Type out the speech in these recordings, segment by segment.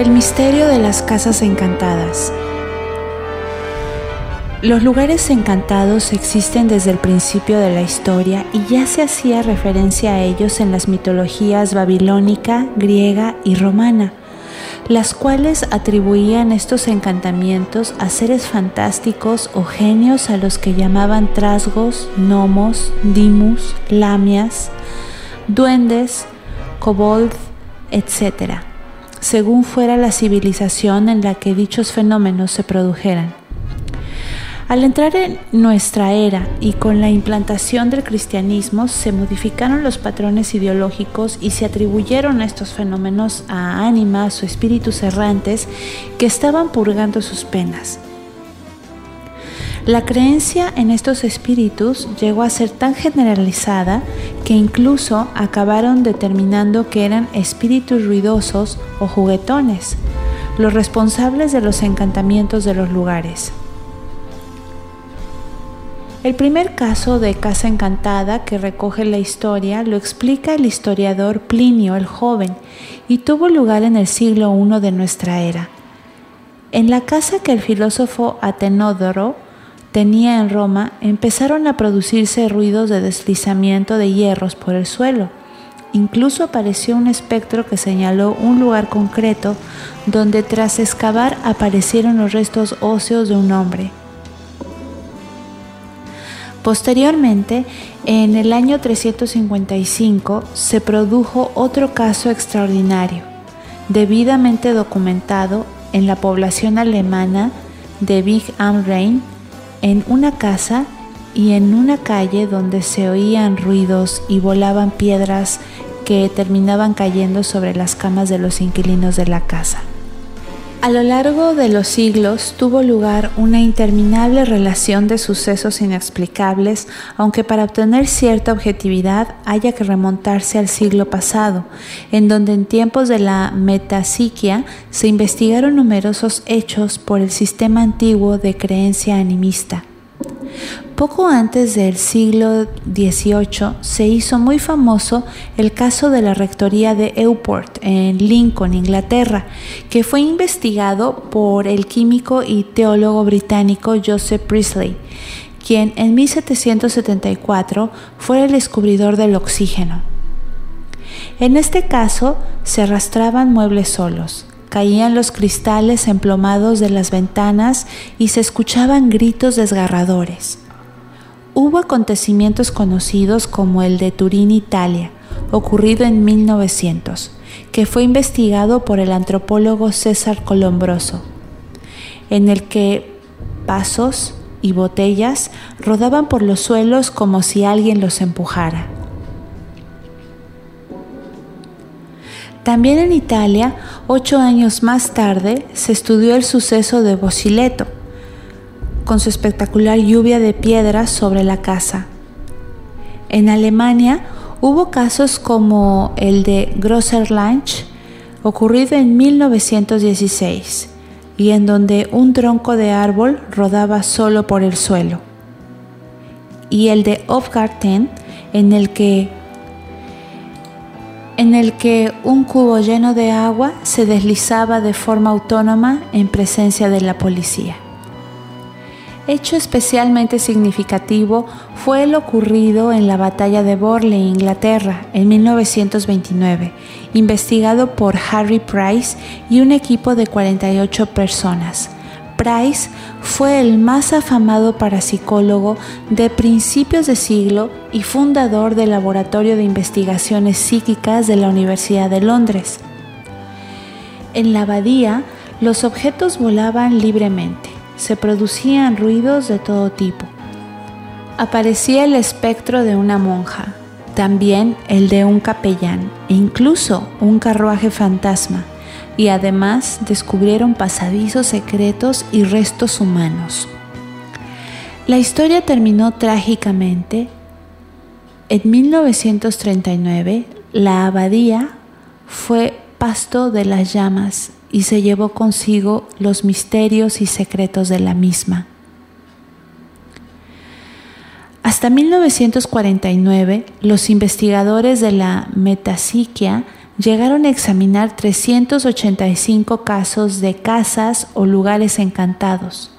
El misterio de las casas encantadas. Los lugares encantados existen desde el principio de la historia y ya se hacía referencia a ellos en las mitologías babilónica, griega y romana, las cuales atribuían estos encantamientos a seres fantásticos o genios a los que llamaban trasgos, gnomos, dimus, lamias, duendes, kobold, etc según fuera la civilización en la que dichos fenómenos se produjeran. Al entrar en nuestra era y con la implantación del cristianismo se modificaron los patrones ideológicos y se atribuyeron estos fenómenos a ánimas o espíritus errantes que estaban purgando sus penas. La creencia en estos espíritus llegó a ser tan generalizada que incluso acabaron determinando que eran espíritus ruidosos o juguetones, los responsables de los encantamientos de los lugares. El primer caso de casa encantada que recoge la historia lo explica el historiador Plinio el Joven y tuvo lugar en el siglo I de nuestra era. En la casa que el filósofo Atenódoro tenía en Roma, empezaron a producirse ruidos de deslizamiento de hierros por el suelo. Incluso apareció un espectro que señaló un lugar concreto donde tras excavar aparecieron los restos óseos de un hombre. Posteriormente, en el año 355, se produjo otro caso extraordinario, debidamente documentado en la población alemana de Big Am Rhein en una casa y en una calle donde se oían ruidos y volaban piedras que terminaban cayendo sobre las camas de los inquilinos de la casa. A lo largo de los siglos tuvo lugar una interminable relación de sucesos inexplicables, aunque para obtener cierta objetividad haya que remontarse al siglo pasado, en donde en tiempos de la metapsiquia se investigaron numerosos hechos por el sistema antiguo de creencia animista. Poco antes del siglo XVIII se hizo muy famoso el caso de la rectoría de Euport en Lincoln, Inglaterra, que fue investigado por el químico y teólogo británico Joseph Priestley, quien en 1774 fue el descubridor del oxígeno. En este caso se arrastraban muebles solos, caían los cristales emplomados de las ventanas y se escuchaban gritos desgarradores. Hubo acontecimientos conocidos como el de Turín, Italia, ocurrido en 1900, que fue investigado por el antropólogo César Colombroso, en el que vasos y botellas rodaban por los suelos como si alguien los empujara. También en Italia, ocho años más tarde, se estudió el suceso de Bosileto, con su espectacular lluvia de piedras sobre la casa. En Alemania hubo casos como el de Grosserlanch, ocurrido en 1916, y en donde un tronco de árbol rodaba solo por el suelo. Y el de Hofgarten, en el que en el que un cubo lleno de agua se deslizaba de forma autónoma en presencia de la policía. Hecho especialmente significativo fue el ocurrido en la batalla de Borley, Inglaterra, en 1929, investigado por Harry Price y un equipo de 48 personas. Price fue el más afamado parapsicólogo de principios de siglo y fundador del Laboratorio de Investigaciones Psíquicas de la Universidad de Londres. En la abadía, los objetos volaban libremente se producían ruidos de todo tipo. Aparecía el espectro de una monja, también el de un capellán e incluso un carruaje fantasma, y además descubrieron pasadizos secretos y restos humanos. La historia terminó trágicamente. En 1939, la abadía fue pasto de las llamas y se llevó consigo los misterios y secretos de la misma. Hasta 1949, los investigadores de la metapsiquia llegaron a examinar 385 casos de casas o lugares encantados,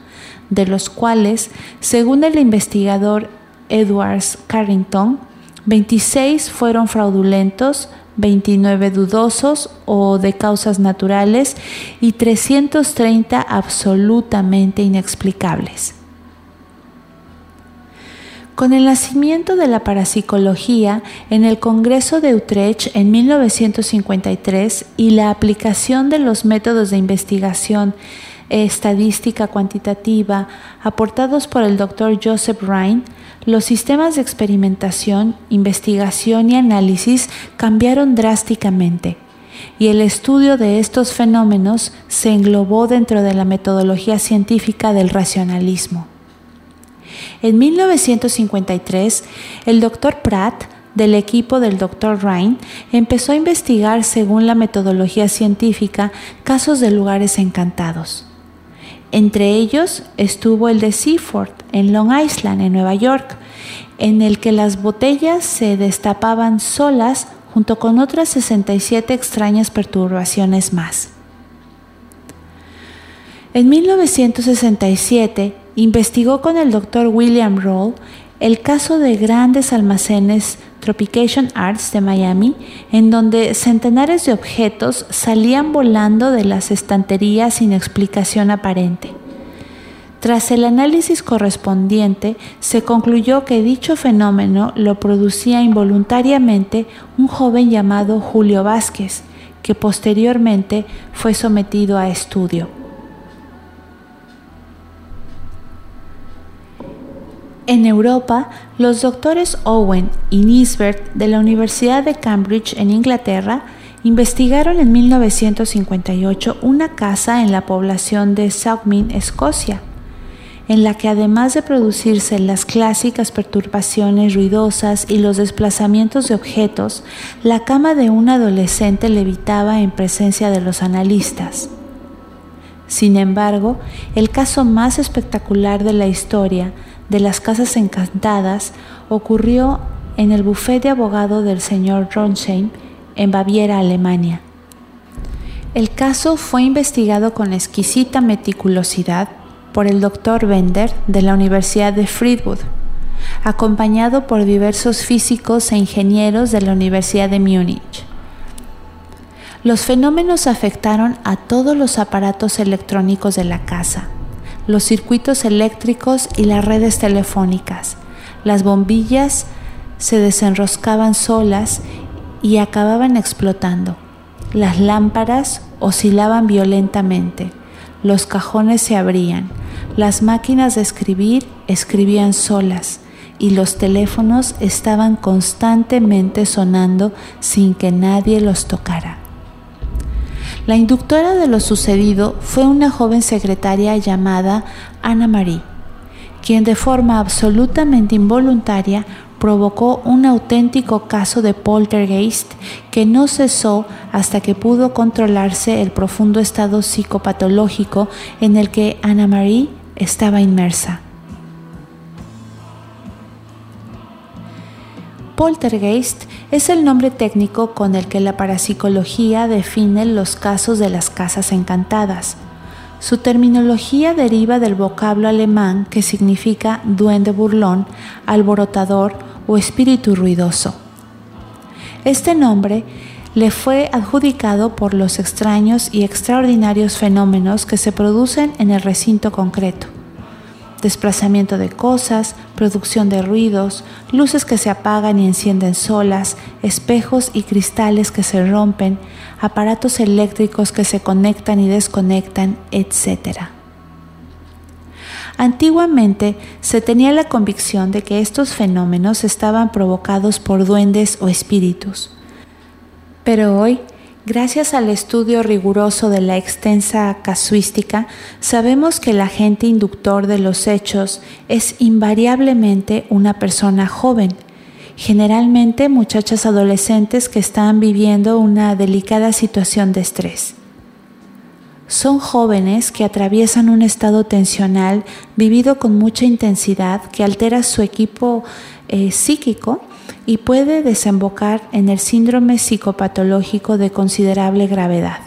de los cuales, según el investigador Edwards Carrington, 26 fueron fraudulentos, 29 dudosos o de causas naturales y 330 absolutamente inexplicables. Con el nacimiento de la parapsicología en el Congreso de Utrecht en 1953 y la aplicación de los métodos de investigación estadística cuantitativa aportados por el Dr. Joseph Rhine, los sistemas de experimentación, investigación y análisis cambiaron drásticamente y el estudio de estos fenómenos se englobó dentro de la metodología científica del racionalismo. En 1953, el Dr. Pratt, del equipo del Dr. Rhine, empezó a investigar según la metodología científica casos de lugares encantados. Entre ellos estuvo el de Seaford, en Long Island, en Nueva York, en el que las botellas se destapaban solas junto con otras 67 extrañas perturbaciones más. En 1967 investigó con el Dr. William Roll el caso de grandes almacenes Tropication Arts de Miami, en donde centenares de objetos salían volando de las estanterías sin explicación aparente. Tras el análisis correspondiente, se concluyó que dicho fenómeno lo producía involuntariamente un joven llamado Julio Vázquez, que posteriormente fue sometido a estudio. En Europa, los doctores Owen y Nisbert de la Universidad de Cambridge en Inglaterra investigaron en 1958 una casa en la población de Southmead, Escocia, en la que además de producirse las clásicas perturbaciones ruidosas y los desplazamientos de objetos, la cama de un adolescente levitaba en presencia de los analistas. Sin embargo, el caso más espectacular de la historia de las casas encantadas ocurrió en el bufete de abogado del señor Ronsheim en Baviera, Alemania. El caso fue investigado con exquisita meticulosidad por el doctor Bender de la Universidad de Friedwood, acompañado por diversos físicos e ingenieros de la Universidad de Múnich. Los fenómenos afectaron a todos los aparatos electrónicos de la casa, los circuitos eléctricos y las redes telefónicas. Las bombillas se desenroscaban solas y acababan explotando. Las lámparas oscilaban violentamente. Los cajones se abrían. Las máquinas de escribir escribían solas y los teléfonos estaban constantemente sonando sin que nadie los tocara. La inductora de lo sucedido fue una joven secretaria llamada Anna Marie, quien de forma absolutamente involuntaria provocó un auténtico caso de poltergeist que no cesó hasta que pudo controlarse el profundo estado psicopatológico en el que Anna Marie estaba inmersa. Poltergeist es el nombre técnico con el que la parapsicología define los casos de las casas encantadas. Su terminología deriva del vocablo alemán que significa duende burlón, alborotador o espíritu ruidoso. Este nombre le fue adjudicado por los extraños y extraordinarios fenómenos que se producen en el recinto concreto desplazamiento de cosas, producción de ruidos, luces que se apagan y encienden solas, espejos y cristales que se rompen, aparatos eléctricos que se conectan y desconectan, etc. Antiguamente se tenía la convicción de que estos fenómenos estaban provocados por duendes o espíritus, pero hoy Gracias al estudio riguroso de la extensa casuística, sabemos que el agente inductor de los hechos es invariablemente una persona joven, generalmente muchachas adolescentes que están viviendo una delicada situación de estrés. Son jóvenes que atraviesan un estado tensional vivido con mucha intensidad que altera su equipo eh, psíquico y puede desembocar en el síndrome psicopatológico de considerable gravedad.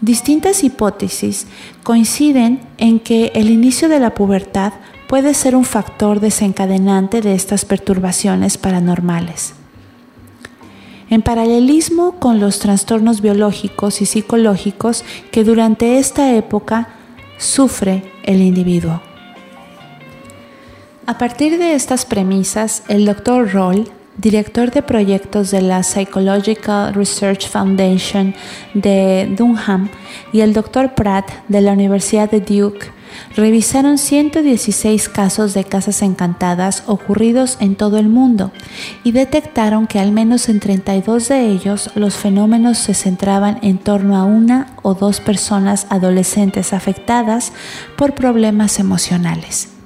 Distintas hipótesis coinciden en que el inicio de la pubertad puede ser un factor desencadenante de estas perturbaciones paranormales. En paralelismo con los trastornos biológicos y psicológicos que durante esta época sufre el individuo. A partir de estas premisas, el Dr. Roll, director de proyectos de la Psychological Research Foundation de Dunham, y el Dr. Pratt de la Universidad de Duke, revisaron 116 casos de casas encantadas ocurridos en todo el mundo y detectaron que al menos en 32 de ellos los fenómenos se centraban en torno a una o dos personas adolescentes afectadas por problemas emocionales.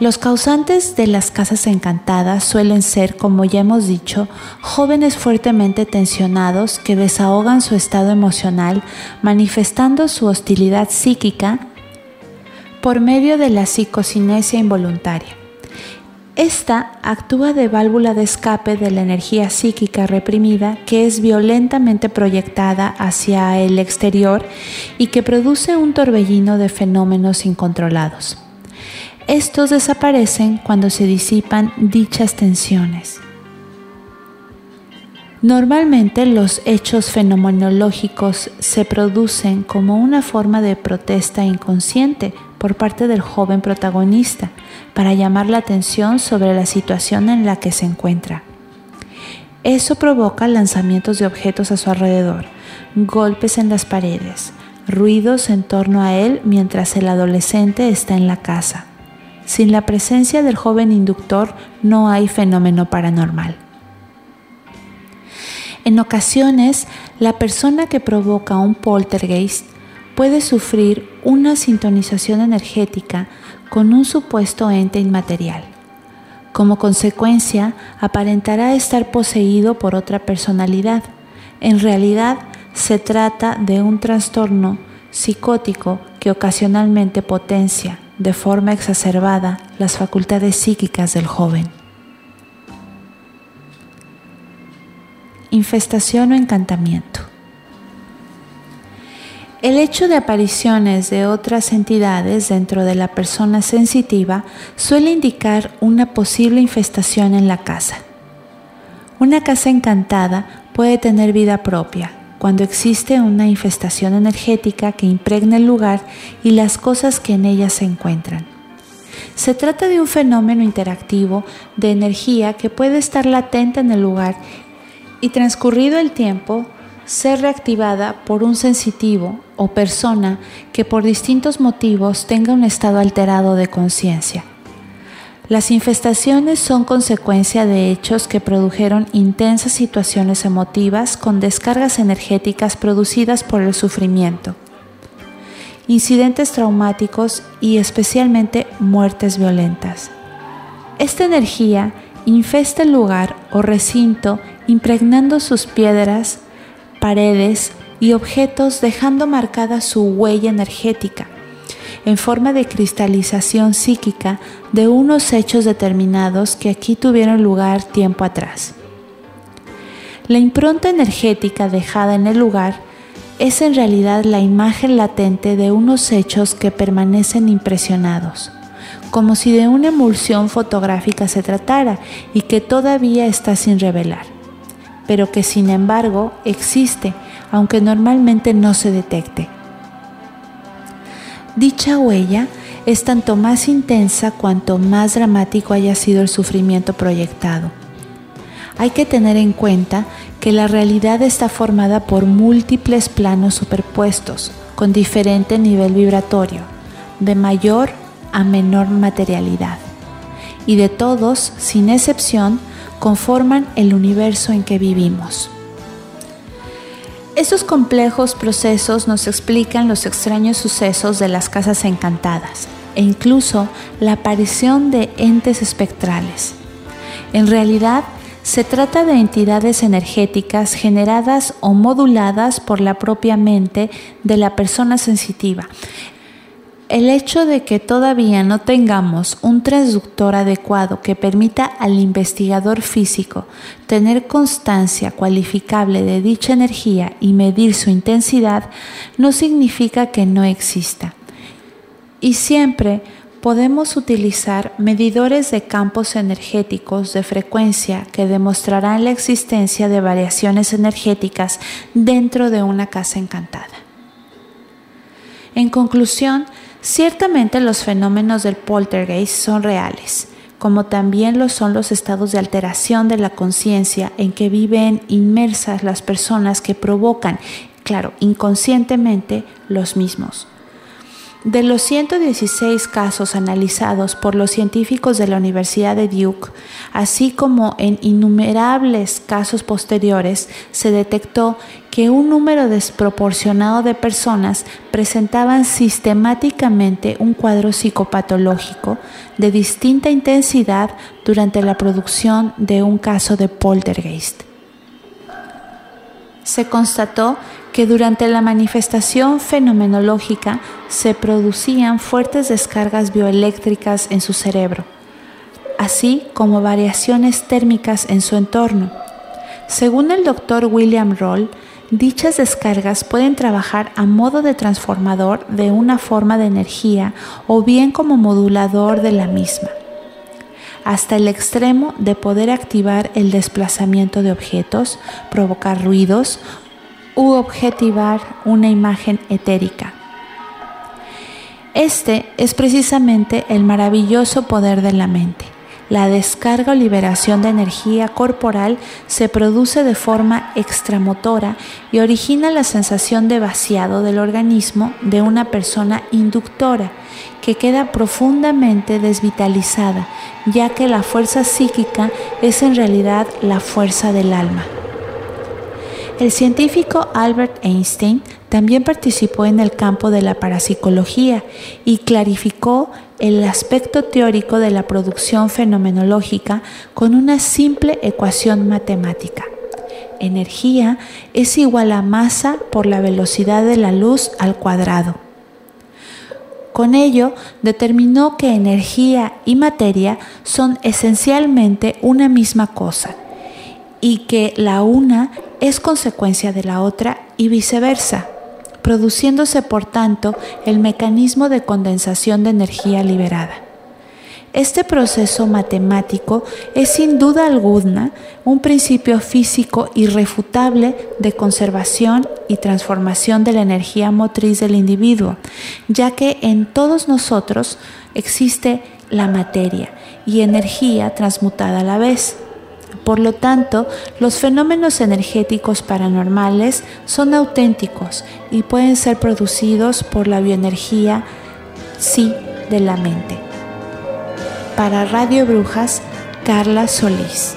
Los causantes de las casas encantadas suelen ser, como ya hemos dicho, jóvenes fuertemente tensionados que desahogan su estado emocional manifestando su hostilidad psíquica por medio de la psicocinesia involuntaria. Esta actúa de válvula de escape de la energía psíquica reprimida que es violentamente proyectada hacia el exterior y que produce un torbellino de fenómenos incontrolados. Estos desaparecen cuando se disipan dichas tensiones. Normalmente los hechos fenomenológicos se producen como una forma de protesta inconsciente por parte del joven protagonista para llamar la atención sobre la situación en la que se encuentra. Eso provoca lanzamientos de objetos a su alrededor, golpes en las paredes, ruidos en torno a él mientras el adolescente está en la casa. Sin la presencia del joven inductor no hay fenómeno paranormal. En ocasiones, la persona que provoca un poltergeist puede sufrir una sintonización energética con un supuesto ente inmaterial. Como consecuencia, aparentará estar poseído por otra personalidad. En realidad, se trata de un trastorno psicótico que ocasionalmente potencia de forma exacerbada las facultades psíquicas del joven. Infestación o encantamiento. El hecho de apariciones de otras entidades dentro de la persona sensitiva suele indicar una posible infestación en la casa. Una casa encantada puede tener vida propia, cuando existe una infestación energética que impregna el lugar y las cosas que en ella se encuentran. Se trata de un fenómeno interactivo de energía que puede estar latente en el lugar y transcurrido el tiempo ser reactivada por un sensitivo o persona que por distintos motivos tenga un estado alterado de conciencia. Las infestaciones son consecuencia de hechos que produjeron intensas situaciones emotivas con descargas energéticas producidas por el sufrimiento, incidentes traumáticos y especialmente muertes violentas. Esta energía infesta el lugar o recinto impregnando sus piedras, paredes y objetos dejando marcada su huella energética en forma de cristalización psíquica de unos hechos determinados que aquí tuvieron lugar tiempo atrás. La impronta energética dejada en el lugar es en realidad la imagen latente de unos hechos que permanecen impresionados, como si de una emulsión fotográfica se tratara y que todavía está sin revelar, pero que sin embargo existe, aunque normalmente no se detecte. Dicha huella es tanto más intensa cuanto más dramático haya sido el sufrimiento proyectado. Hay que tener en cuenta que la realidad está formada por múltiples planos superpuestos con diferente nivel vibratorio, de mayor a menor materialidad, y de todos, sin excepción, conforman el universo en que vivimos. Estos complejos procesos nos explican los extraños sucesos de las casas encantadas e incluso la aparición de entes espectrales. En realidad, se trata de entidades energéticas generadas o moduladas por la propia mente de la persona sensitiva. El hecho de que todavía no tengamos un transductor adecuado que permita al investigador físico tener constancia cualificable de dicha energía y medir su intensidad no significa que no exista. Y siempre podemos utilizar medidores de campos energéticos de frecuencia que demostrarán la existencia de variaciones energéticas dentro de una casa encantada. En conclusión, ciertamente los fenómenos del poltergeist son reales, como también lo son los estados de alteración de la conciencia en que viven inmersas las personas que provocan, claro, inconscientemente los mismos. De los 116 casos analizados por los científicos de la Universidad de Duke, así como en innumerables casos posteriores, se detectó que un número desproporcionado de personas presentaban sistemáticamente un cuadro psicopatológico de distinta intensidad durante la producción de un caso de poltergeist. Se constató que durante la manifestación fenomenológica se producían fuertes descargas bioeléctricas en su cerebro, así como variaciones térmicas en su entorno. Según el doctor William Roll, dichas descargas pueden trabajar a modo de transformador de una forma de energía o bien como modulador de la misma hasta el extremo de poder activar el desplazamiento de objetos, provocar ruidos u objetivar una imagen etérica. Este es precisamente el maravilloso poder de la mente. La descarga o liberación de energía corporal se produce de forma extramotora y origina la sensación de vaciado del organismo de una persona inductora que queda profundamente desvitalizada, ya que la fuerza psíquica es en realidad la fuerza del alma. El científico Albert Einstein también participó en el campo de la parapsicología y clarificó el aspecto teórico de la producción fenomenológica con una simple ecuación matemática. Energía es igual a masa por la velocidad de la luz al cuadrado. Con ello, determinó que energía y materia son esencialmente una misma cosa y que la una es consecuencia de la otra y viceversa, produciéndose por tanto el mecanismo de condensación de energía liberada. Este proceso matemático es sin duda alguna un principio físico irrefutable de conservación y transformación de la energía motriz del individuo, ya que en todos nosotros existe la materia y energía transmutada a la vez. Por lo tanto, los fenómenos energéticos paranormales son auténticos y pueden ser producidos por la bioenergía sí de la mente. Para Radio Brujas, Carla Solís.